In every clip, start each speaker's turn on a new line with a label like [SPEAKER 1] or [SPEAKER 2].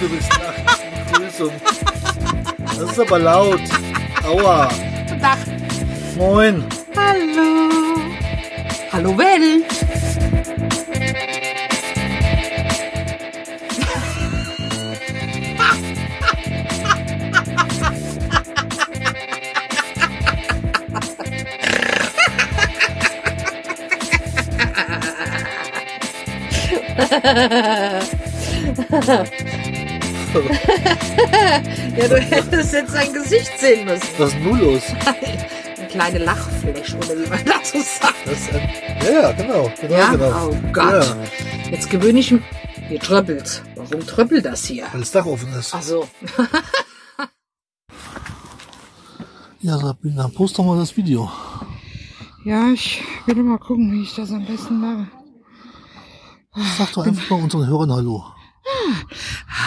[SPEAKER 1] du bist nach Begrüßung. Das ist aber laut. Aua.
[SPEAKER 2] Guten Tag.
[SPEAKER 1] Moin.
[SPEAKER 2] Hallo. Hallo Welt. Ja, du hättest jetzt sein Gesicht sehen müssen.
[SPEAKER 1] Was ist denn nun los?
[SPEAKER 2] Eine kleine Lachfläche, oder wie man dazu sagt.
[SPEAKER 1] Das ein, ja, ja, genau. genau,
[SPEAKER 2] Ja?
[SPEAKER 1] genau.
[SPEAKER 2] Oh Gott.
[SPEAKER 1] Ja,
[SPEAKER 2] Jetzt gewöhne ich mich. Hier tröppelt. Warum tröppelt das hier?
[SPEAKER 1] weil das Dach offen ist.
[SPEAKER 2] Ach so.
[SPEAKER 1] Ja, Sabine, dann post doch mal das Video.
[SPEAKER 2] Ja, ich will mal gucken, wie ich das am besten mache.
[SPEAKER 1] Sag doch einfach mal unseren Hörern Hallo.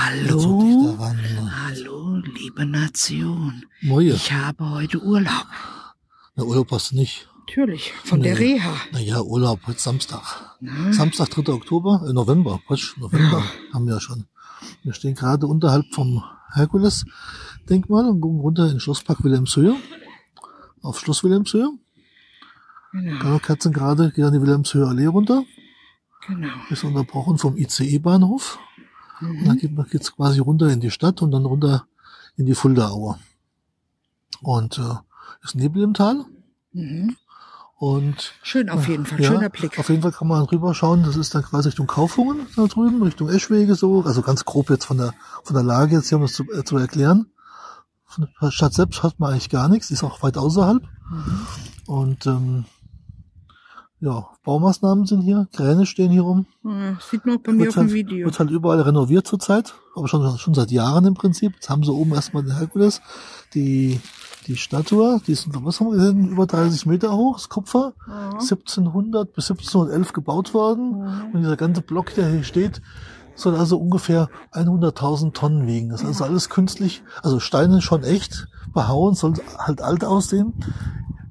[SPEAKER 2] Hallo? Hallo, liebe Nation.
[SPEAKER 1] Moje.
[SPEAKER 2] Ich habe heute Urlaub.
[SPEAKER 1] Na, Urlaub hast du nicht.
[SPEAKER 2] Natürlich, von der Reha.
[SPEAKER 1] Naja, Urlaub, heute Samstag. Samstag, 3. Oktober, äh, November, Quatsch, November haben wir ja schon. Wir stehen gerade unterhalb vom Herkules-Denkmal und gucken runter in den Schlosspark Wilhelmshöhe. Auf Schloss Wilhelmshöhe.
[SPEAKER 2] Genau,
[SPEAKER 1] Carlo Katzen gerade geht an die Wilhelmshöhe Allee runter.
[SPEAKER 2] genau.
[SPEAKER 1] Ist unterbrochen vom ICE-Bahnhof. Und dann geht man jetzt quasi runter in die Stadt und dann runter in die Fuldaaue. Und äh, ist Nebel im Tal.
[SPEAKER 2] Mhm.
[SPEAKER 1] Und
[SPEAKER 2] Schön auf jeden Fall,
[SPEAKER 1] Ja,
[SPEAKER 2] schöner Blick.
[SPEAKER 1] Auf jeden Fall kann man rüberschauen. Das ist dann quasi Richtung Kaufungen da drüben, Richtung Eschwege so. Also ganz grob jetzt von der, von der Lage jetzt hier, um das zu, äh, zu erklären. Von der Stadt selbst hat man eigentlich gar nichts. Ist auch weit außerhalb.
[SPEAKER 2] Mhm.
[SPEAKER 1] Und, ähm, ja, Baumaßnahmen sind hier. Kräne stehen hier rum.
[SPEAKER 2] Ja, sieht man auch bei mir auf
[SPEAKER 1] halt,
[SPEAKER 2] dem Video.
[SPEAKER 1] wird halt überall renoviert zurzeit. Aber schon, schon seit Jahren im Prinzip. Jetzt haben sie oben erstmal den Herkules. Die, die Statue, die ist, was haben wir gesehen, über 30 Meter hoch, das Kupfer. 1700 bis 1711 gebaut worden. Und dieser ganze Block, der hier steht, soll also ungefähr 100.000 Tonnen wiegen. Das ist also alles künstlich, also Steine schon echt behauen, soll halt alt aussehen,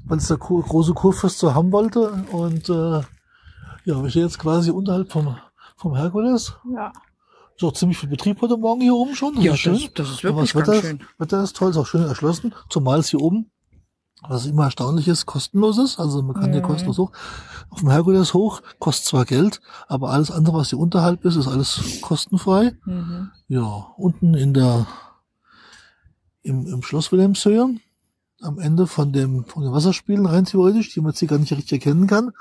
[SPEAKER 1] weil es der große Kurfürst so haben wollte. Und äh, ja, wir stehen jetzt quasi unterhalb vom, vom Herkules.
[SPEAKER 2] Ja.
[SPEAKER 1] Ist auch ziemlich viel Betrieb heute Morgen hier oben schon.
[SPEAKER 2] Ja,
[SPEAKER 1] ist schön.
[SPEAKER 2] das- das ist
[SPEAKER 1] Aber
[SPEAKER 2] wirklich
[SPEAKER 1] das Wetter,
[SPEAKER 2] ganz
[SPEAKER 1] ist-
[SPEAKER 2] schön.
[SPEAKER 1] Wetter ist toll, ist auch schön erschlossen. Zumal es hier oben, was immer erstaunlich ist, kostenlos ist. Also man kann hier
[SPEAKER 2] Mhm.
[SPEAKER 1] kostenlos hoch. Auf dem Herkules hoch, kostet zwar Geld, aber alles andere, was hier unterhalb ist, ist alles kostenfrei.
[SPEAKER 2] Mhm.
[SPEAKER 1] Ja, unten in der, im, im Schloss Wilhelmshöhe, am Ende von dem, von den Wasserspielen rein theoretisch, die man jetzt hier gar nicht richtig erkennen kann.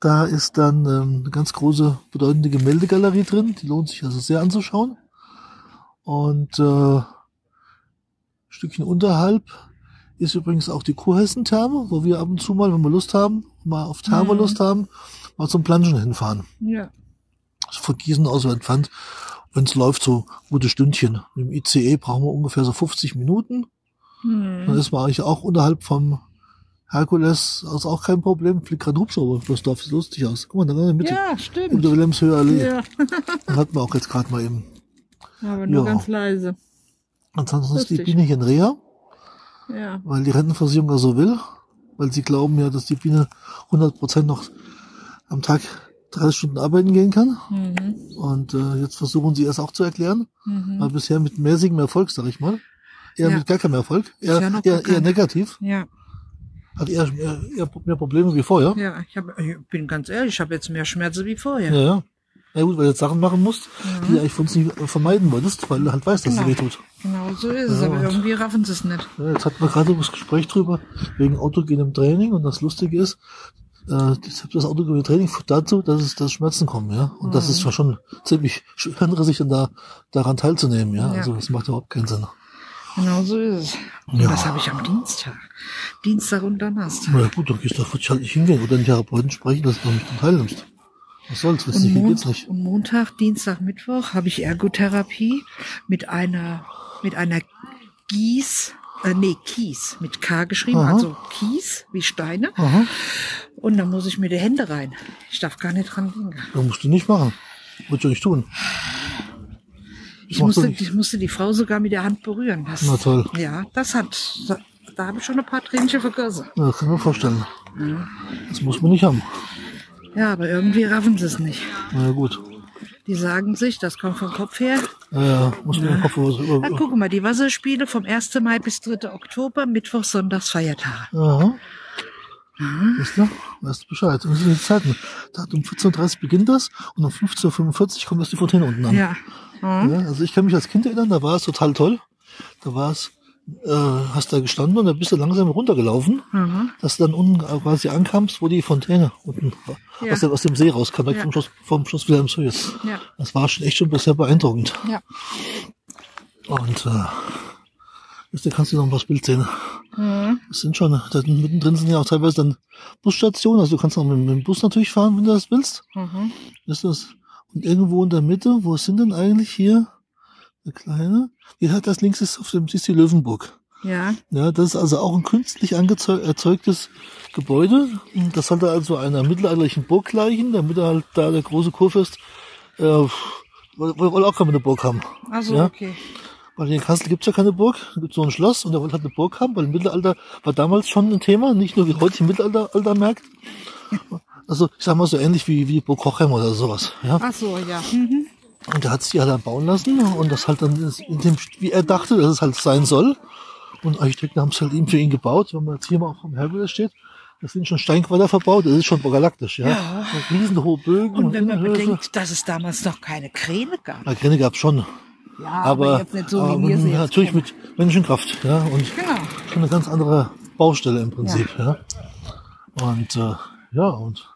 [SPEAKER 1] Da ist dann ähm, eine ganz große, bedeutende Gemäldegalerie drin. Die lohnt sich also sehr anzuschauen. Und äh, ein Stückchen unterhalb ist übrigens auch die Kurhessen-Therme, wo wir ab und zu mal, wenn wir Lust haben, mal auf Therme
[SPEAKER 2] Mhm.
[SPEAKER 1] Lust haben, mal zum Planschen hinfahren.
[SPEAKER 2] Ja.
[SPEAKER 1] Also von Gießen aus entfernt. Wenn es läuft, so gute Stündchen. Mit dem ICE brauchen wir ungefähr so 50 Minuten. Dann
[SPEAKER 2] Mhm.
[SPEAKER 1] ist man eigentlich auch unterhalb vom Herkules, also auch kein Problem. Fliegt gerade Hubschrauber fürs Dorf, sieht lustig aus. Guck mal, da in der Mitte,
[SPEAKER 2] Ja, stimmt.
[SPEAKER 1] der Wilhelmshöhe Allee.
[SPEAKER 2] Ja.
[SPEAKER 1] Den hatten wir auch jetzt gerade mal eben.
[SPEAKER 2] Aber nur
[SPEAKER 1] Ja.
[SPEAKER 2] ganz leise.
[SPEAKER 1] Ansonsten ist die
[SPEAKER 2] Lustig.
[SPEAKER 1] Biene hier in Reha,
[SPEAKER 2] Ja.
[SPEAKER 1] weil die Rentenversicherung das so will. Weil sie glauben ja, dass die Biene 100% noch am Tag 30 Stunden arbeiten gehen kann.
[SPEAKER 2] Mhm.
[SPEAKER 1] Und äh, jetzt versuchen sie es auch zu erklären.
[SPEAKER 2] Mhm.
[SPEAKER 1] Aber bisher mit mäßigem Erfolg, sag ich mal. Eher
[SPEAKER 2] Ja.
[SPEAKER 1] mit gar keinem Erfolg. Eher,
[SPEAKER 2] gar
[SPEAKER 1] eher, eher negativ.
[SPEAKER 2] Ja.
[SPEAKER 1] Hat eher, eher, eher mehr Probleme wie vorher.
[SPEAKER 2] Ja, ich, hab, ich bin ganz ehrlich, ich habe jetzt mehr Schmerzen wie vorher.
[SPEAKER 1] Ja, ja. Na gut, weil du jetzt Sachen machen musst, die du eigentlich von uns nicht vermeiden wolltest, weil du halt weißt, dass
[SPEAKER 2] Genau.
[SPEAKER 1] sie wehtut.
[SPEAKER 2] Genau so ist es,
[SPEAKER 1] Ja,
[SPEAKER 2] aber irgendwie raffen sie es nicht.
[SPEAKER 1] Ja, jetzt hatten wir gerade das Gespräch drüber, wegen autogenem Training und das Lustige ist, äh, das autogene Training führt dazu, dass es dass Schmerzen kommen, ja. Und das ist schon ziemlich schwierig, dann da, daran teilzunehmen, ja.
[SPEAKER 2] Ja.
[SPEAKER 1] Also das macht überhaupt keinen Sinn.
[SPEAKER 2] Genau so ist es. Und
[SPEAKER 1] Ja.
[SPEAKER 2] das habe ich am Dienstag. Dienstag und Donnerstag.
[SPEAKER 1] Na gut, dann gehst du, halt nicht hingehen oder den Therapeuten sprechen, dass du nicht daran teilnimmst. Was soll's, geht,
[SPEAKER 2] Mon
[SPEAKER 1] geht's nicht.
[SPEAKER 2] und Montag, Dienstag, Mittwoch habe ich Ergotherapie mit einer, mit einer Gieß, äh, nee, Kies, mit K geschrieben,
[SPEAKER 1] Aha.
[SPEAKER 2] also Kies, wie Steine.
[SPEAKER 1] Aha,
[SPEAKER 2] Und dann muss ich mir die Hände rein. Ich darf gar nicht dran denken.
[SPEAKER 1] das musst du nicht machen. Würdest du nicht tun.
[SPEAKER 2] Ich musste, ich musste die Frau sogar mit der Hand berühren. Das,
[SPEAKER 1] Na toll.
[SPEAKER 2] Ja, das hat, da, da habe ich schon ein paar Tränchen vergossen.
[SPEAKER 1] Ja, das kann mir vorstellen. Das muss man nicht haben.
[SPEAKER 2] Ja, aber irgendwie raffen sie es nicht.
[SPEAKER 1] Na ja, gut.
[SPEAKER 2] Die sagen sich, das kommt vom Kopf her.
[SPEAKER 1] Ja, ja, muss mir den Kopf über,
[SPEAKER 2] Na,
[SPEAKER 1] über,
[SPEAKER 2] guck mal, die Wasserspiele vom 1. Mai bis 3. Oktober, Mittwoch, Sonntags, Feiertage.
[SPEAKER 1] Aha. Wisst ihr? Weißt du Bescheid. Und das sind die Zeiten. Da hat um 14.30 Uhr beginnt das und um 15.45 Uhr kommt das die Fontäne unten an.
[SPEAKER 2] Ja. Mhm.
[SPEAKER 1] Ja, also ich kann mich als Kind erinnern, da war es total toll. Da war es, äh, hast da gestanden und da bist du langsam runtergelaufen,
[SPEAKER 2] Mhm.
[SPEAKER 1] dass du dann unten quasi ankamst, wo die Fontäne unten
[SPEAKER 2] Ja.
[SPEAKER 1] aus, dem, aus dem See rauskam, direkt
[SPEAKER 2] Ja.
[SPEAKER 1] vom Schloss, vom Schloss Wilhelmshöhe.
[SPEAKER 2] Ja.
[SPEAKER 1] Das war schon echt schon sehr beeindruckend.
[SPEAKER 2] Ja.
[SPEAKER 1] Und äh, jetzt kannst du noch mal das Bild sehen.
[SPEAKER 2] Mhm.
[SPEAKER 1] Das sind schon, da mittendrin sind ja auch teilweise dann Busstationen, also du kannst auch mit, mit dem Bus natürlich fahren, wenn du das willst.
[SPEAKER 2] Mhm.
[SPEAKER 1] Ist das? Und irgendwo in der Mitte, wo sind denn eigentlich hier? Eine kleine? Die hat das links ist auf dem, siehst du die Löwenburg.
[SPEAKER 2] Ja.
[SPEAKER 1] Ja, das ist also auch ein künstlich erzeugtes Gebäude. Das sollte also einer mittelalterlichen Burg gleichen, damit er halt da der große Kurfürst, äh, wollte auch gerne eine Burg haben.
[SPEAKER 2] Also,
[SPEAKER 1] Ja.
[SPEAKER 2] okay.
[SPEAKER 1] Weil in Kassel gibt's ja keine Burg, da gibt's so ein Schloss und er wollte halt eine Burg haben, weil im Mittelalter war damals schon ein Thema, nicht nur wie heute im Mittelalter Alter merkt. Also ich sag mal so ähnlich wie, wie Burg Hochem oder sowas. Ja.
[SPEAKER 2] Ach so, ja. Mhm.
[SPEAKER 1] Und der hat sich ja dann bauen lassen und das halt dann in dem, wie er dachte, dass es halt sein soll. Und Architekten haben es halt ihm für ihn gebaut, wenn man jetzt hier mal auf dem Herkules steht. Das sind schon Steinquader verbaut, das ist schon galaktisch, ja.
[SPEAKER 2] Ja.
[SPEAKER 1] Riesenhohe Bögen
[SPEAKER 2] Und wenn man
[SPEAKER 1] Innenhöfe.
[SPEAKER 2] bedenkt, dass es damals noch keine Kräne gab.
[SPEAKER 1] Na, Grinne gab's schon.
[SPEAKER 2] Ja,
[SPEAKER 1] aber,
[SPEAKER 2] jetzt nicht so,
[SPEAKER 1] aber
[SPEAKER 2] wie wir sie jetzt
[SPEAKER 1] natürlich mit Menschenkraft, ja. Und
[SPEAKER 2] Genau.
[SPEAKER 1] schon eine ganz andere Baustelle im Prinzip, ja. Und äh, ja, und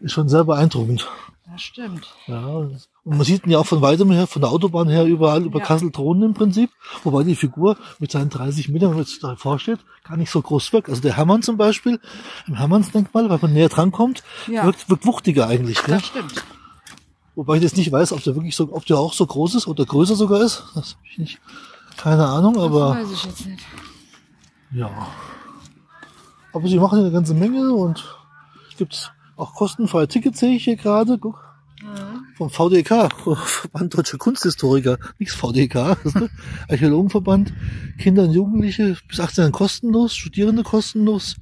[SPEAKER 1] ist schon sehr beeindruckend.
[SPEAKER 2] Das stimmt.
[SPEAKER 1] Ja, und man sieht ihn ja auch von weitem her, von der Autobahn her, überall über
[SPEAKER 2] Ja.
[SPEAKER 1] Kassel drohen im Prinzip. Wobei die Figur mit seinen 30 Metern, wenn da vorsteht, gar nicht so groß wirkt. Also der Hermann zum Beispiel, im Hermannsdenkmal, weil man näher drankommt,
[SPEAKER 2] Ja.
[SPEAKER 1] wirkt, wirkt wuchtiger eigentlich.
[SPEAKER 2] Das stimmt.
[SPEAKER 1] Wobei ich jetzt nicht weiß, ob der wirklich so, ob der auch so groß ist oder größer sogar ist. Das hab ich nicht. Keine Ahnung, aber
[SPEAKER 2] Das weiß ich jetzt nicht.
[SPEAKER 1] ja. Aber sie machen eine ganze Menge und es gibt auch kostenfreie Tickets, sehe ich hier gerade. Guck. Vom VDK, Verband Deutscher Kunsthistoriker, nichts VDK, Archäologenverband, Kinder und Jugendliche bis 18 Jahren kostenlos, Studierende kostenlos,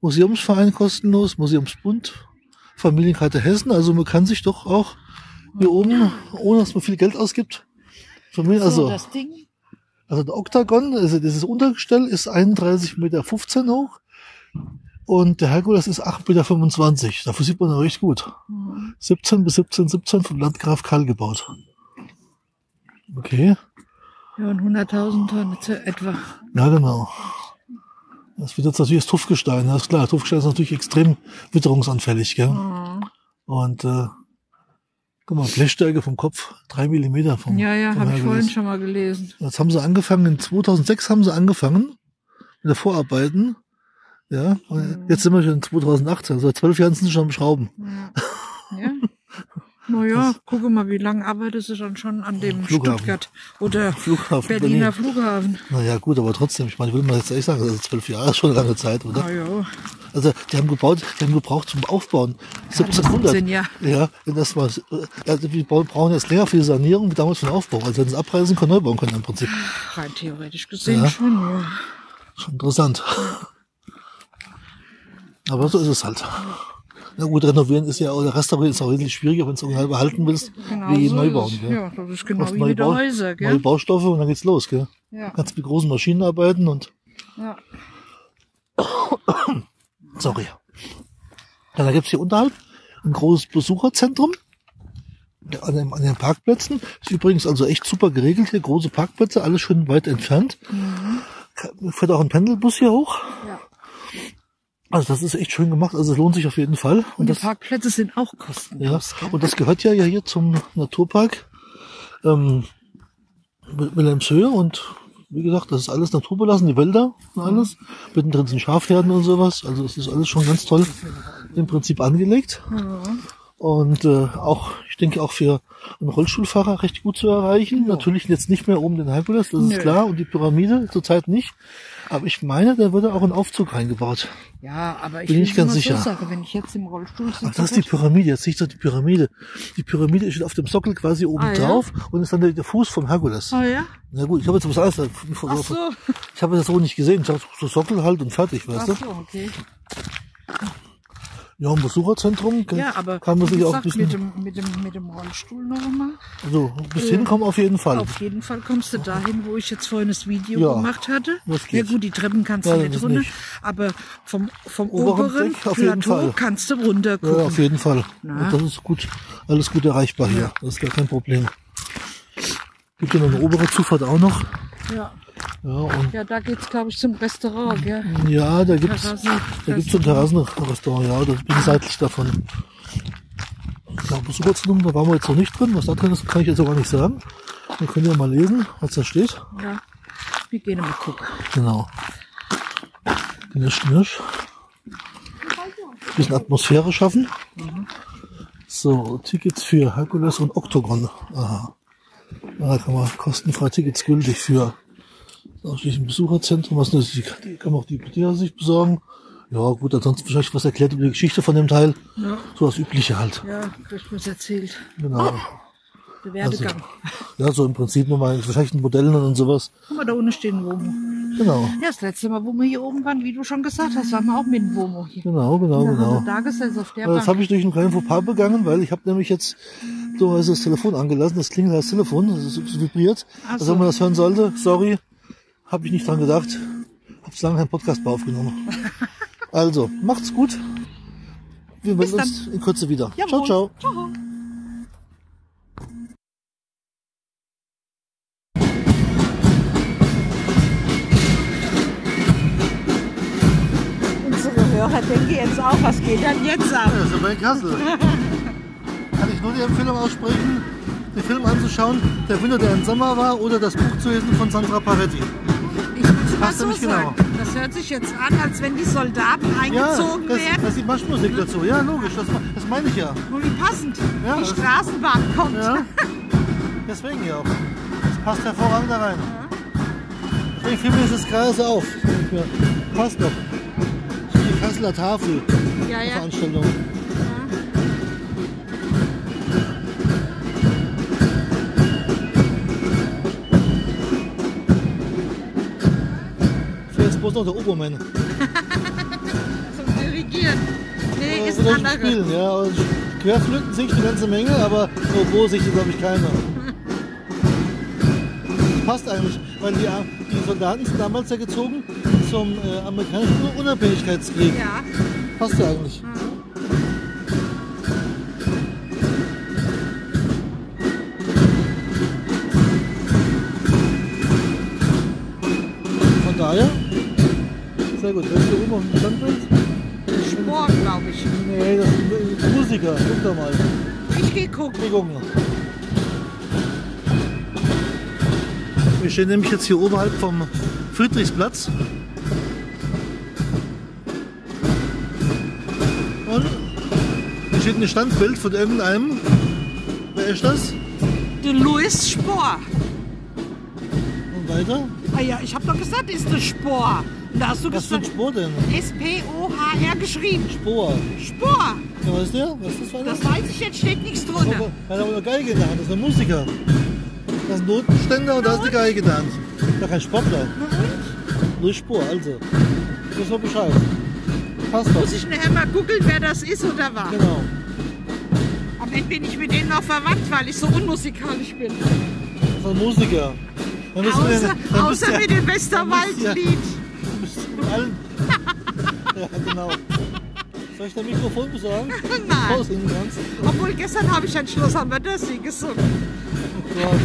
[SPEAKER 1] Museumsverein kostenlos, Museumsbund, Familienkarte Hessen, also man kann sich doch auch hier oben, ohne dass man viel Geld ausgibt, Familien,
[SPEAKER 2] So,
[SPEAKER 1] also,
[SPEAKER 2] das Ding.
[SPEAKER 1] also der Oktagon, also dieses Untergestell ist 31,15 Meter hoch und der Herkules ist 8,25 Meter. Dafür sieht man noch recht gut. 17 bis 17, 17 vom Landgraf Karl gebaut. Okay,
[SPEAKER 2] Ja, und 100.000 Tonnen zu etwa.
[SPEAKER 1] ja genau. Das wird jetzt natürlich das Tuffgestein, das ist klar. Tuffgestein ist natürlich extrem witterungsanfällig, gell? Und äh, guck mal, Blechstärke vom Kopf, drei Millimeter vom
[SPEAKER 2] Ja, ja, habe ich vorhin schon mal gelesen.
[SPEAKER 1] Jetzt haben sie angefangen, in 2006 haben sie angefangen mit der Vorarbeiten. Ja, und jetzt sind wir schon in 2018, also seit zwölf Jahren sind sie schon am Schrauben.
[SPEAKER 2] Ja. ja. Naja, gucke mal, wie lange arbeitet sie dann schon an dem
[SPEAKER 1] Flughafen.
[SPEAKER 2] Stuttgart oder
[SPEAKER 1] Flughafen
[SPEAKER 2] Berliner
[SPEAKER 1] Berlin.
[SPEAKER 2] Flughafen.
[SPEAKER 1] Naja, gut, aber trotzdem, ich meine, will man jetzt ehrlich sagen, also zwölf Jahre ist schon eine lange Zeit, oder?
[SPEAKER 2] Ah ja,
[SPEAKER 1] Also, die haben gebaut, die haben gebraucht zum Aufbauen. 1700.
[SPEAKER 2] 17 Jahre.
[SPEAKER 1] Ja, wenn das äh, also wir brauchen jetzt länger für die Sanierung wie damals für den Aufbau. Also, wenn sie abreißen können, neu bauen können im Prinzip.
[SPEAKER 2] rein theoretisch gesehen
[SPEAKER 1] Ja.
[SPEAKER 2] schon. Ja.
[SPEAKER 1] Schon interessant. Aber so ist es halt. Na gut, renovieren ist ja, oder restaurieren ist auch wesentlich schwieriger, wenn du es original behalten willst,
[SPEAKER 2] Genau
[SPEAKER 1] wie
[SPEAKER 2] so
[SPEAKER 1] neu bauen. Gell?
[SPEAKER 2] Ja, das ist genau wie
[SPEAKER 1] neue Bau-
[SPEAKER 2] Häuser,
[SPEAKER 1] Neue
[SPEAKER 2] gell?
[SPEAKER 1] Baustoffe und dann geht's los, gell?
[SPEAKER 2] Ja,
[SPEAKER 1] Kannst mit großen Maschinen arbeiten und,
[SPEAKER 2] ja.
[SPEAKER 1] Sorry. Ja, da gibt's hier unterhalb ein großes Besucherzentrum. Ja, An den, an den Parkplätzen. Ist übrigens also echt super geregelt hier. Große Parkplätze, alles schön weit entfernt. Fährt auch ein Pendelbus hier hoch.
[SPEAKER 2] ja.
[SPEAKER 1] Also das ist echt schön gemacht. Also es lohnt sich auf jeden Fall. Und
[SPEAKER 2] Und die
[SPEAKER 1] das,
[SPEAKER 2] Parkplätze sind auch
[SPEAKER 1] Ja,
[SPEAKER 2] kostenlos. gell?
[SPEAKER 1] und das gehört ja, ja hier zum Naturpark ähm, Wil- Wilhelmshöhe und wie gesagt, das ist alles naturbelassen, die Wälder und alles. Mittendrin sind Schafherden und sowas. Also es ist alles schon ganz toll im Prinzip angelegt. Und äh, auch, ich denke auch für einen Rollstuhlfahrer recht gut zu erreichen. Natürlich jetzt nicht mehr oben den Herkules, das ist
[SPEAKER 2] Nö.
[SPEAKER 1] klar. Und die Pyramide zurzeit nicht. Aber ich meine, da wurde auch ein Aufzug reingebaut.
[SPEAKER 2] Ja, aber ich
[SPEAKER 1] Bin ich
[SPEAKER 2] will's
[SPEAKER 1] ganz sicher.
[SPEAKER 2] So wenn ich jetzt im Rollstuhl sitze,
[SPEAKER 1] Ach, das ist die Pyramide. Jetzt siehst du die Pyramide. Die Pyramide steht auf dem Sockel quasi oben
[SPEAKER 2] Ah, ja?
[SPEAKER 1] drauf und ist dann der, der Fuß vom Herkules.
[SPEAKER 2] Ah ja?
[SPEAKER 1] Na gut, ich habe jetzt was anderes.
[SPEAKER 2] Ach so.
[SPEAKER 1] Ich habe das so nicht gesehen. Ich dachte, so Sockel halt und fertig, weißt
[SPEAKER 2] Ach
[SPEAKER 1] du?
[SPEAKER 2] so, okay.
[SPEAKER 1] Ja, im Besucherzentrum kann,
[SPEAKER 2] Ja, aber
[SPEAKER 1] kann man sich auch ein
[SPEAKER 2] gesagt, mit,
[SPEAKER 1] bisschen,
[SPEAKER 2] dem, mit, dem, mit dem Rollstuhl noch einmal.
[SPEAKER 1] also bis hinkommen auf jeden Fall.
[SPEAKER 2] Auf jeden Fall kommst du dahin, wo ich jetzt vorhin das Video
[SPEAKER 1] Ja,
[SPEAKER 2] gemacht hatte. Ja gut, die Treppen kannst
[SPEAKER 1] Ja,
[SPEAKER 2] du nicht runter,
[SPEAKER 1] nicht.
[SPEAKER 2] aber vom, vom
[SPEAKER 1] Oberen
[SPEAKER 2] oberen
[SPEAKER 1] Deck auf jeden
[SPEAKER 2] Plateau
[SPEAKER 1] Fall.
[SPEAKER 2] kannst du runter gucken.
[SPEAKER 1] Ja, auf jeden Fall.
[SPEAKER 2] Na?
[SPEAKER 1] Das ist gut, alles gut erreichbar hier. Das ist gar kein Problem. Gibt ja noch eine obere Zufahrt auch noch.
[SPEAKER 2] Ja,
[SPEAKER 1] Ja, und
[SPEAKER 2] ja da geht's, glaube ich, zum Restaurant. Gell?
[SPEAKER 1] ja, da gibt's,
[SPEAKER 2] Terrassen-
[SPEAKER 1] da gibt's so ein Terrassenrestaurant, ja, das bin seitlich davon. Ja, Besucherzentrum, da waren wir jetzt noch nicht drin. Was da drin ist, kann ich jetzt auch gar nicht sagen. Wir können ja mal lesen, was da steht.
[SPEAKER 2] Ja, wir gehen mal gucken.
[SPEAKER 1] Genau. Knirsch, knirsch. Bisschen Atmosphäre schaffen. So, Tickets für Herkules und Octagon. Aha. Da kann man kostenfrei Tickets gültig für ausschließlich im Besucherzentrum. Was? Die kann man auch die Bediener sich besorgen. Ja, gut, ansonsten wahrscheinlich was erklärt über die Geschichte von dem Teil.
[SPEAKER 2] Ja,
[SPEAKER 1] So das Übliche halt.
[SPEAKER 2] ja kriegt mir erzählt.
[SPEAKER 1] Genau.
[SPEAKER 2] Der Werdegang.
[SPEAKER 1] Ja, so im Prinzip nochmal in verschiedenen Modellen und sowas.
[SPEAKER 2] Guck mal, da unten stehen Womo.
[SPEAKER 1] Genau.
[SPEAKER 2] Ja, das letzte Mal, wo wir hier oben waren, wie du schon gesagt hast, waren wir auch mit dem Womo hier.
[SPEAKER 1] Genau, genau, genau.
[SPEAKER 2] da gesessen auf der
[SPEAKER 1] Ja, das habe ich durch einen kleinen Fauxpas begangen, weil ich habe nämlich jetzt so das Telefon angelassen. Das klingelt als Telefon, das vibriert.
[SPEAKER 2] Ach
[SPEAKER 1] Also
[SPEAKER 2] so.
[SPEAKER 1] wenn man das hören sollte, sorry, habe ich nicht dran gedacht. Habe lange keinen Podcast mehr aufgenommen. also, macht's gut. Wir melden uns in Kürze wieder.
[SPEAKER 2] Jawohl.
[SPEAKER 1] Ciao, ciao.
[SPEAKER 2] Ciao. Unsere Hörer denken jetzt auch, was geht denn jetzt ab?
[SPEAKER 1] Ja, das ist bei Kassel. Kann ich nur die Empfehlung aussprechen, den Film anzuschauen, Der Winter, der im Sommer war, oder das Buch zu lesen von Sandra Paretti.
[SPEAKER 2] Mal so
[SPEAKER 1] genau.
[SPEAKER 2] sagen, das hört sich jetzt an, als wenn die Soldaten
[SPEAKER 1] Ja,
[SPEAKER 2] eingezogen
[SPEAKER 1] das,
[SPEAKER 2] werden.
[SPEAKER 1] das ist die Marschmusik dazu. Ja, logisch, das, das meine ich ja.
[SPEAKER 2] Und wie passend
[SPEAKER 1] Ja,
[SPEAKER 2] die Straßenbahn kommt.
[SPEAKER 1] Ja, deswegen ja auch. Das passt hervorragend da rein. Deswegen fiel mir gerade so auf. Passt doch. Die Kasseler Tafel,
[SPEAKER 2] Ja, ja.
[SPEAKER 1] Veranstaltung. Bloß noch der Obermann.
[SPEAKER 2] Zum Dirigieren. Nee, ist ein anderer.
[SPEAKER 1] Spielen, ja. Aber Querflöten singe ich eine ganze Menge, aber Oboe singt glaube ich keiner. Passt eigentlich, weil die, die Soldaten sind damals ja gezogen zum äh, amerikanischen Unabhängigkeitskrieg.
[SPEAKER 2] Ja.
[SPEAKER 1] Passt ja eigentlich. Von sehr gut. Wer ist hier oben auf dem Standbild?
[SPEAKER 2] Sport, glaube ich.
[SPEAKER 1] Nee, das ist ein Musiker. Guck doch mal.
[SPEAKER 2] Ich geh gucken.
[SPEAKER 1] Wir gucken. Wir stehen nämlich jetzt hier oberhalb vom Friedrichsplatz. Und hier steht ein Standbild von irgendeinem. Wer ist das?
[SPEAKER 2] Der Louis Spohr.
[SPEAKER 1] Und weiter?
[SPEAKER 2] Ah ja, ich habe doch gesagt, ist der Spohr. Da hast du
[SPEAKER 1] Was für ein
[SPEAKER 2] gesagt,
[SPEAKER 1] Spor denn?
[SPEAKER 2] S-P-O-H-R geschrieben.
[SPEAKER 1] Spor.
[SPEAKER 2] Spohr.
[SPEAKER 1] Ja, was ist der? Was ist das für einer?
[SPEAKER 2] Das weiß ich jetzt, steht nichts drunter.
[SPEAKER 1] Er hat aber eine Geige in der Hand, das ist ein Musiker. Das ist ein Notenständer und da ist eine Geige in der Hand. Ja, kein Sportler. Nur Spur, also. Das war Bescheid. Passt doch.
[SPEAKER 2] Muss ich nachher mal googeln, wer das ist oder war.
[SPEAKER 1] Genau.
[SPEAKER 2] Am Ende bin ich mit denen noch verwandt, weil ich so unmusikalisch bin.
[SPEAKER 1] Das ist ein Musiker.
[SPEAKER 2] Außer, außer mit dem Westerwaldlied.
[SPEAKER 1] Allen. ja, genau. Soll ich dein Mikrofon besorgen?
[SPEAKER 2] Nein.
[SPEAKER 1] Raushängen kannst?
[SPEAKER 2] Obwohl gestern habe ich ein Schloss am Wörthersee gesungen.
[SPEAKER 1] Oh Gott.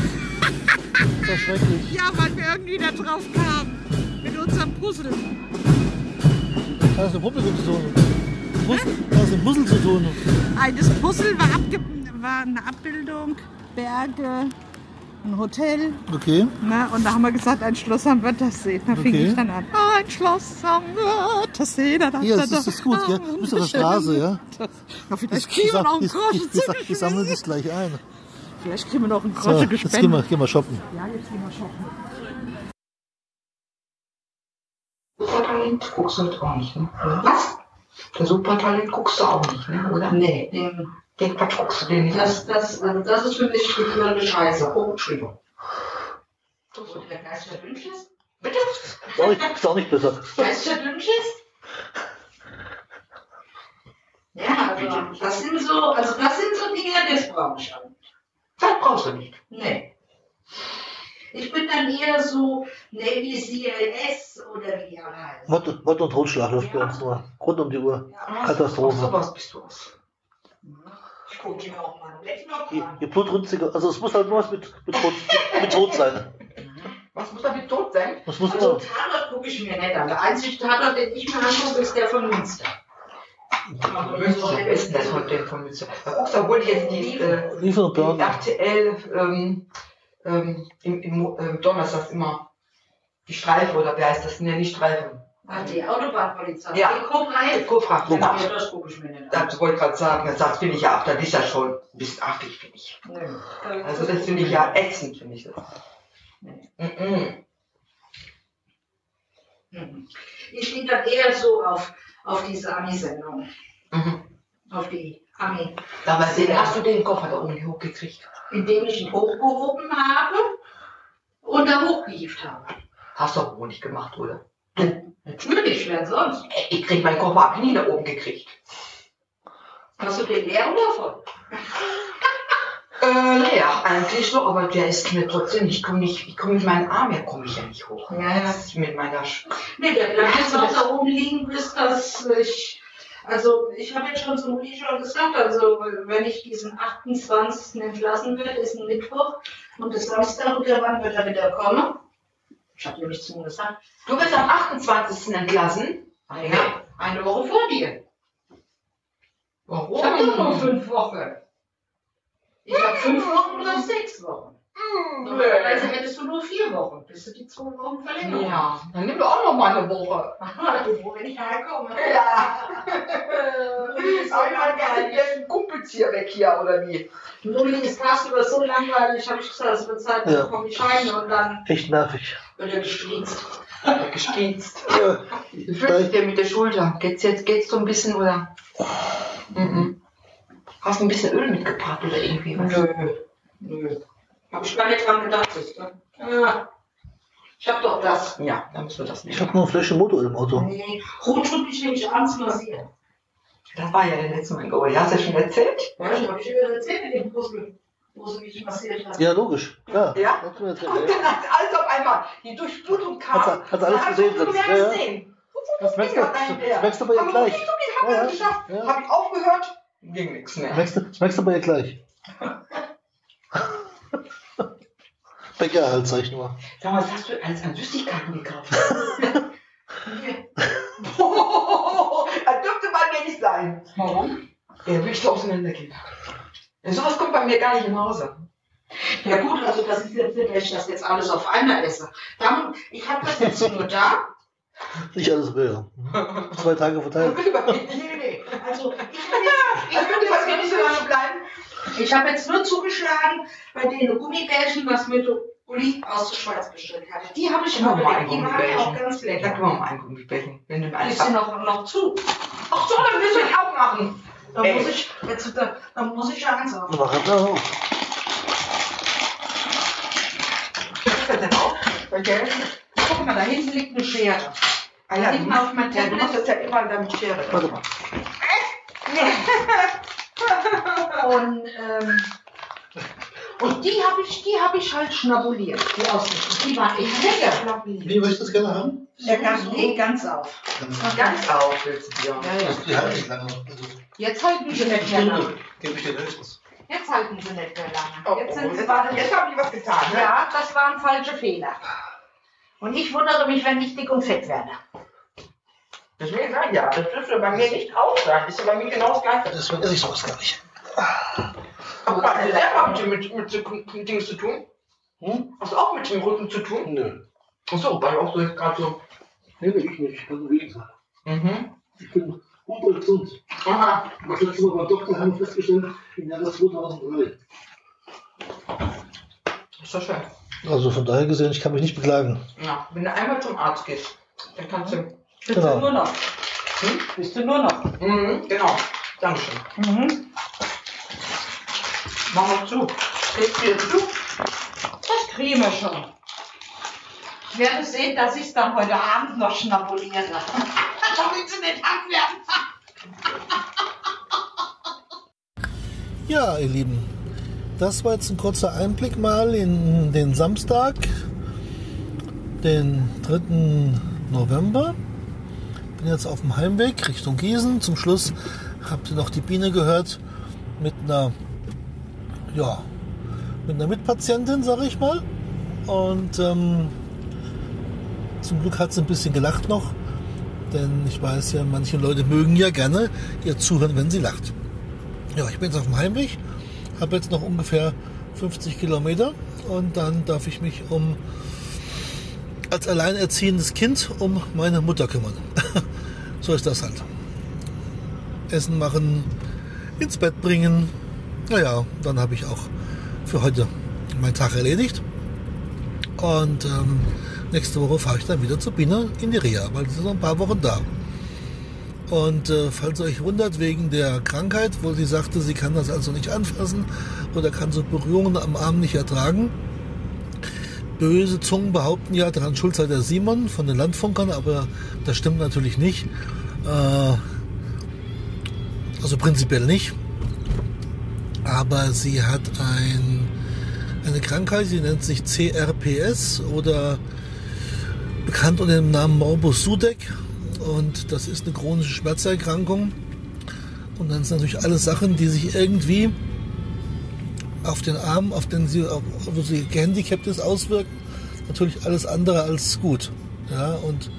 [SPEAKER 1] Das ist schrecklich.
[SPEAKER 2] Ja, weil wir irgendwie da drauf kamen. Mit unserem Puzzle.
[SPEAKER 1] Das hat mit Publikum zu tun. Puzzle- Das hat mit Puzzle zu tun.
[SPEAKER 2] Ein- Das Puzzle war, war eine Abbildung, Berge, ein Hotel.
[SPEAKER 1] Okay.
[SPEAKER 2] Ne? Und da haben wir gesagt, ein Schloss am Wörthersee. Da fing
[SPEAKER 1] Okay.
[SPEAKER 2] ich dann an. Ein Schloss am Wörthersee. Da, da, da,
[SPEAKER 1] das ist, das ist gut, gell? Du bist auf der. Straße, ja?
[SPEAKER 2] Ja, vielleicht
[SPEAKER 1] Ich,
[SPEAKER 2] kriegen wir noch einen Groschen.
[SPEAKER 1] ich, ich, ich sammle das gleich ein.
[SPEAKER 2] Vielleicht kriegen wir noch einen
[SPEAKER 1] So,
[SPEAKER 2] Groschen
[SPEAKER 1] jetzt gehen
[SPEAKER 2] gespendet.
[SPEAKER 1] wir, gehen wir shoppen.
[SPEAKER 2] Ja, jetzt gehen wir shoppen.
[SPEAKER 3] Supertalent guckst du auch nicht, ne? Was? Der Supertalent guckst du auch nicht, ne? Oder? Nee, den, den guckst du den nicht. Das, das, also das ist für mich gebührende Scheiße. Oh, Entschuldigung. Du der Geist der Dünnschiss? Bitte?
[SPEAKER 1] Nicht, ist auch nicht besser.
[SPEAKER 3] Geist der Dünnschiss? Ja, also das sind so, also das sind so Dinge, das brauche ich auch nicht.
[SPEAKER 4] Das brauchst du nicht.
[SPEAKER 3] Nee. Ich bin dann eher so Navy CLS oder wie er heißt.
[SPEAKER 1] Mord, Mord und Totschlag läuft bei uns nur. Rund um die Uhr.
[SPEAKER 3] Ja,
[SPEAKER 1] Katastrophe.
[SPEAKER 4] Sowas bist du aus.
[SPEAKER 3] Gucke mir auch mal Laptop
[SPEAKER 1] Je,
[SPEAKER 3] an.
[SPEAKER 1] je blutrünstiger, also es muss halt nur was mit, mit, Tod, mit Tod sein.
[SPEAKER 4] Was muss damit tot sein?
[SPEAKER 1] Es muss
[SPEAKER 3] Also Tatort gucke ich mir nicht an. Der einzige Tatort, den ich mir angucke, ist der von Münster. Aber
[SPEAKER 4] Münster, wer ist denn das von dem von Münster? Da guckst du, obwohl ich jetzt die, äh, die. RTL ähm, ähm, im, im ähm, Donnerstag immer die Streife oder wer heißt das? Ne, nicht Streife.
[SPEAKER 3] Die Autobahnpolizei.
[SPEAKER 4] Ja.
[SPEAKER 3] Die 11.
[SPEAKER 4] Kofra, genau.
[SPEAKER 3] Das
[SPEAKER 4] wollte ich gerade sagen, das finde ich ja, ab, das ist ja schon ein bisschen artig, finde ich.
[SPEAKER 3] Nee.
[SPEAKER 4] Also das finde ich ja ätzend, finde ich das.
[SPEAKER 3] Nee.
[SPEAKER 4] Mhm.
[SPEAKER 3] Mhm. Ich stehe dann eher so auf, auf diese Ami-Sendung.
[SPEAKER 4] Mhm.
[SPEAKER 3] Auf die Ami.
[SPEAKER 4] Aber sehen, hast du den Koffer da oben hochgekriegt?
[SPEAKER 3] Indem ich ihn hochgehoben habe und da hochgehieft habe.
[SPEAKER 4] Hast du auch wohl nicht gemacht, oder?
[SPEAKER 3] Natürlich, wer sonst?
[SPEAKER 4] Ich krieg meinen ab nie da oben gekriegt.
[SPEAKER 3] Hast du den leer oder voll?
[SPEAKER 4] Äh, leer, eigentlich so, aber der ist mir trotzdem, ich komme nicht, ich komme mit meinem Arm her, komme ich ja nicht hoch.
[SPEAKER 3] Ja,
[SPEAKER 4] Das mit meiner Sch
[SPEAKER 3] Nee, der bleibt jetzt auch da oben liegen, bis das ich. Also, ich habe jetzt schon zu Mutti schon gesagt, also, wenn ich diesen 28. entlassen werde, ist ein Mittwoch und das Samstag, oder wann wird er wieder kommen? Ich habe nämlich zu ihm gesagt,
[SPEAKER 4] Du wirst am 28. entlassen?
[SPEAKER 3] ja, eine Woche vor dir.
[SPEAKER 4] Warum?
[SPEAKER 3] Ich habe doch noch fünf Wochen. Ich habe fünf Wochen oder sechs Wochen. Normalerweise hättest du nur vier Wochen, bis du die zwei Wochen verlängern.
[SPEAKER 4] Ja, dann nimm doch auch noch mal eine Woche.
[SPEAKER 3] Du froh, wenn ich herkomme.
[SPEAKER 4] Ja.
[SPEAKER 3] so
[SPEAKER 4] Einmal gerne den Kumpels hier weg hier, oder wie?
[SPEAKER 3] Nun ist tagsüber so langweilig, habe ich gesagt, es wird Zeit,
[SPEAKER 1] Ja.
[SPEAKER 3] dann komme ich rein und dann
[SPEAKER 1] Echt nervig.
[SPEAKER 3] Wird er gestriezt.
[SPEAKER 4] Gestiezt.
[SPEAKER 1] Ja,
[SPEAKER 4] Wie fühlst du dir mit der Schulter? Geht's jetzt, geht's so ein bisschen, oder? Mhm. Hast du ein bisschen Öl mitgebracht, oder irgendwie was?
[SPEAKER 3] Nö. Nö. Hab ich gar nicht dran gedacht. siehst du? Ja. Ich hab doch das.
[SPEAKER 4] Ja, dann müssen wir das
[SPEAKER 1] ich
[SPEAKER 4] nicht.
[SPEAKER 1] habe nur eine Flasche Motor im Auto.
[SPEAKER 3] Nee, Rot tut mich nämlich abends massieren.
[SPEAKER 4] Das war ja der letzte Mal. Oh, hast du ja schon erzählt?
[SPEAKER 3] Ja, ich hab ich dir erzählt mit dem Puzzle, wo sie mich massiert hat.
[SPEAKER 1] Ja, logisch. Ja.
[SPEAKER 4] Ja? Und
[SPEAKER 1] ja.
[SPEAKER 4] dann hat alles auf einmal die Durchblutung kam.
[SPEAKER 1] Hat hat alles gesehen,
[SPEAKER 4] du
[SPEAKER 1] das-
[SPEAKER 4] mehr
[SPEAKER 1] ja, ja.
[SPEAKER 4] gesehen.
[SPEAKER 1] Das merkst du, das merkst du bei ihr
[SPEAKER 4] Aber
[SPEAKER 1] gleich.
[SPEAKER 4] okay, okay, haben
[SPEAKER 1] Ja,
[SPEAKER 4] wir
[SPEAKER 1] ja.
[SPEAKER 4] geschafft.
[SPEAKER 1] Ja.
[SPEAKER 4] Hab ich aufgehört, ging nichts
[SPEAKER 1] Das
[SPEAKER 4] mehr.
[SPEAKER 1] merkst du, das merkst du bei ihr gleich. Bäcker halt, sag ich nur.
[SPEAKER 4] Sag mal, was hast du alles an Süßigkeiten gekauft?
[SPEAKER 3] Hier.
[SPEAKER 4] das dürfte bei mir nicht sein.
[SPEAKER 3] Warum?
[SPEAKER 4] Der will ich so auseinandergehen. Ja, sowas kommt bei mir gar nicht im Hause.
[SPEAKER 3] Ja gut, also das ist jetzt nicht, dass ich das jetzt alles auf einmal esse. Dann, ich habe das jetzt nur da.
[SPEAKER 1] Nicht alles will. Zwei Tage verteilt.
[SPEAKER 3] Also ich habe jetzt, ich hab
[SPEAKER 4] nicht so
[SPEAKER 3] jetzt,
[SPEAKER 4] lange bleiben.
[SPEAKER 3] ich hab jetzt nur zugeschlagen bei den Gummibärchen, was mir der Uli aus der Schweiz bestellt hatte. Die habe ich immer
[SPEAKER 4] mein
[SPEAKER 3] Die waren ja auch ganz
[SPEAKER 4] Sag
[SPEAKER 3] lecker.
[SPEAKER 4] du mal um einen Gummibärchen. Wenn du
[SPEAKER 3] sie noch, noch zu?
[SPEAKER 4] Ach so, dann du ihn auch machen.
[SPEAKER 3] Da muss ich, jetzt, da, da muss ich ja eins auf.
[SPEAKER 1] Mach das auch.
[SPEAKER 4] Ist das denn auch? Okay.
[SPEAKER 3] Guck mal, da hinten liegt eine Schere.
[SPEAKER 4] Ah ja,
[SPEAKER 3] Hinten
[SPEAKER 4] du,
[SPEAKER 3] auf mein
[SPEAKER 4] ja, du
[SPEAKER 3] Tablet.
[SPEAKER 4] machst das ja immer dann mit Schere.
[SPEAKER 1] Warte mal.
[SPEAKER 3] Und, ähm, und die habe ich, die habe ich halt schnabuliert, die Ausrichtung. Die waren echt lecker.
[SPEAKER 1] Wie möchtest du das gerne haben?
[SPEAKER 3] Ja, ganz, nee, ganz auf.
[SPEAKER 4] Ganz auf willst du dir.
[SPEAKER 3] Ja, ja.
[SPEAKER 1] Die halten nicht lange. Also,
[SPEAKER 3] Jetzt halten sie nicht mehr lange.
[SPEAKER 1] Gebe ich dir höchstens.
[SPEAKER 3] Jetzt halten sie nicht mehr
[SPEAKER 4] Oh,
[SPEAKER 3] lange. Jetzt sind sie
[SPEAKER 4] jetzt,
[SPEAKER 3] gerade
[SPEAKER 4] jetzt haben die was getan, ne?
[SPEAKER 3] Ja, das waren falsche Fehler. Und ich wundere mich, wenn ich dick und fett werde.
[SPEAKER 4] Deswegen sag ich ja, das dürfte bei mir nicht auch sein. Ist ja bei mir genau das Gleiche.
[SPEAKER 1] Deswegen esse ich sowas gar nicht.
[SPEAKER 4] Aber was hat der überhaupt mit, mit, so mit Dings zu tun?
[SPEAKER 1] Hm?
[SPEAKER 4] Hast du auch mit dem Rücken zu tun?
[SPEAKER 1] Nö.
[SPEAKER 4] Achso, weil auch so jetzt gerade so.
[SPEAKER 1] Nee, ich nicht. Also wie gesagt.
[SPEAKER 4] Mhm.
[SPEAKER 1] Ich bin gut und gesund.
[SPEAKER 4] Aha.
[SPEAKER 1] Das letzte Mal beim Doktor haben wir festgestellt, im Jahre 2003.
[SPEAKER 4] Ist doch schön.
[SPEAKER 1] Also von daher gesehen, ich kann mich nicht beklagen.
[SPEAKER 4] Ja, wenn du einmal zum Arzt gehst, dann kannst du.
[SPEAKER 3] Bist
[SPEAKER 1] Genau.
[SPEAKER 3] du nur noch?
[SPEAKER 4] Hm?
[SPEAKER 3] Bist du nur noch?
[SPEAKER 4] Mhm, genau. Dankeschön.
[SPEAKER 3] Mhm.
[SPEAKER 4] Mach mal zu. Geht's dir zu?
[SPEAKER 3] Das kriegen wir schon. Ich werde sehen, dass ich es dann heute Abend noch schnabuliere. Damit sie nicht abwerfen.
[SPEAKER 1] Ja, ihr Lieben, das war jetzt ein kurzer Einblick mal in den Samstag, den 3. November. Bin jetzt auf dem Heimweg Richtung Gießen. Zum Schluss habt ihr noch die Biene gehört mit einer, ja, mit einer Mitpatientin, sage ich mal. Und ähm, zum Glück hat sie ein bisschen gelacht noch, denn ich weiß ja, manche Leute mögen ja gerne ihr zuhören, wenn sie lacht. Ja, ich bin jetzt auf dem Heimweg, habe jetzt noch ungefähr 50 Kilometer und dann darf ich mich um als alleinerziehendes Kind um meine Mutter kümmern. so ist das halt. Essen machen, ins Bett bringen. Naja, dann habe ich auch für heute meinen Tag erledigt. Und ähm, nächste Woche fahre ich dann wieder zu Biene in die Reha, weil sie ist noch ein paar Wochen da. Und äh, falls euch wundert wegen der Krankheit, wo sie sagte, sie kann das also nicht anfassen oder kann so Berührungen am Arm nicht ertragen. Böse Zungen behaupten ja, daran schuld sei der Simon von den Landfunkern, aber das stimmt natürlich nicht. Äh, also prinzipiell nicht. Aber sie hat ein, eine Krankheit, die nennt sich CRPS oder bekannt unter dem Namen Morbus Sudeck und das ist eine chronische Schmerzerkrankung. Und dann sind natürlich alles Sachen, die sich irgendwie auf den Arm, auf den sie, auf, wo sie gehandicapt ist, auswirken. Natürlich alles andere als gut. Ja, und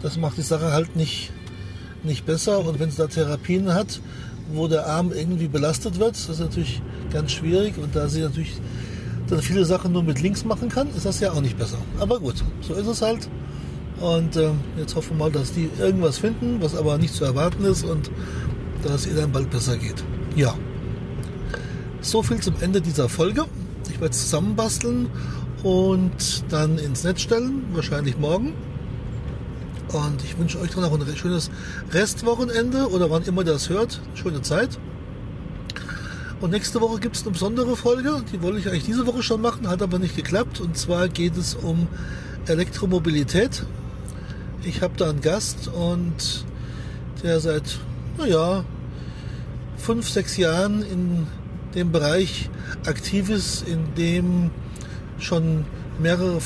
[SPEAKER 1] das macht die Sache halt nicht, nicht besser. Und wenn sie da Therapien hat, wo der Arm irgendwie belastet wird, das ist natürlich ganz schwierig. Und da sie natürlich dann viele Sachen nur mit links machen kann, ist das ja auch nicht besser. Aber gut, so ist es halt. Und äh, jetzt hoffen wir mal, dass die irgendwas finden, was aber nicht zu erwarten ist und dass es ihr dann bald besser geht. Ja. So viel zum Ende dieser Folge. Ich werde es zusammenbasteln und dann ins Netz stellen, wahrscheinlich morgen. Und ich wünsche euch dann noch ein schönes Restwochenende oder wann immer das hört. Schöne Zeit. Und nächste Woche gibt es eine besondere Folge. Die wollte ich eigentlich diese Woche schon machen, hat aber nicht geklappt. Und zwar geht es um Elektromobilität ich habe da einen Gast und der seit, naja, fünf, sechs Jahren in dem Bereich aktiv ist, in dem schon mehrere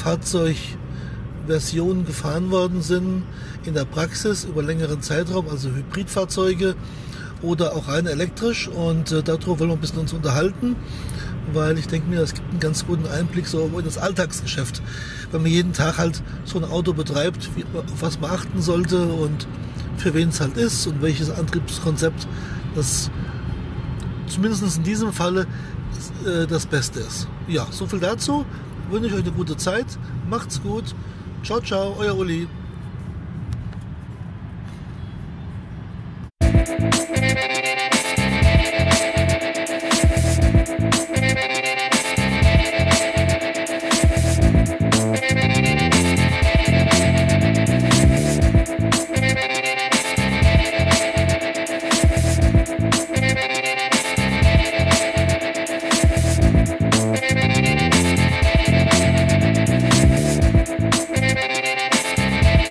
[SPEAKER 1] Fahrzeugversionen gefahren worden sind in der Praxis über längeren Zeitraum, also Hybridfahrzeuge oder auch rein elektrisch und äh, darüber wollen wir ein bisschen uns unterhalten weil ich denke mir, das gibt einen ganz guten Einblick so in das Alltagsgeschäft. Wenn man jeden Tag halt so ein Auto betreibt, wie, auf was man achten sollte und für wen es halt ist und welches Antriebskonzept das zumindest in diesem Falle äh, das Beste ist. Ja, so viel dazu. Ich wünsche euch eine gute Zeit. Macht's gut. Ciao, ciao, euer Uli.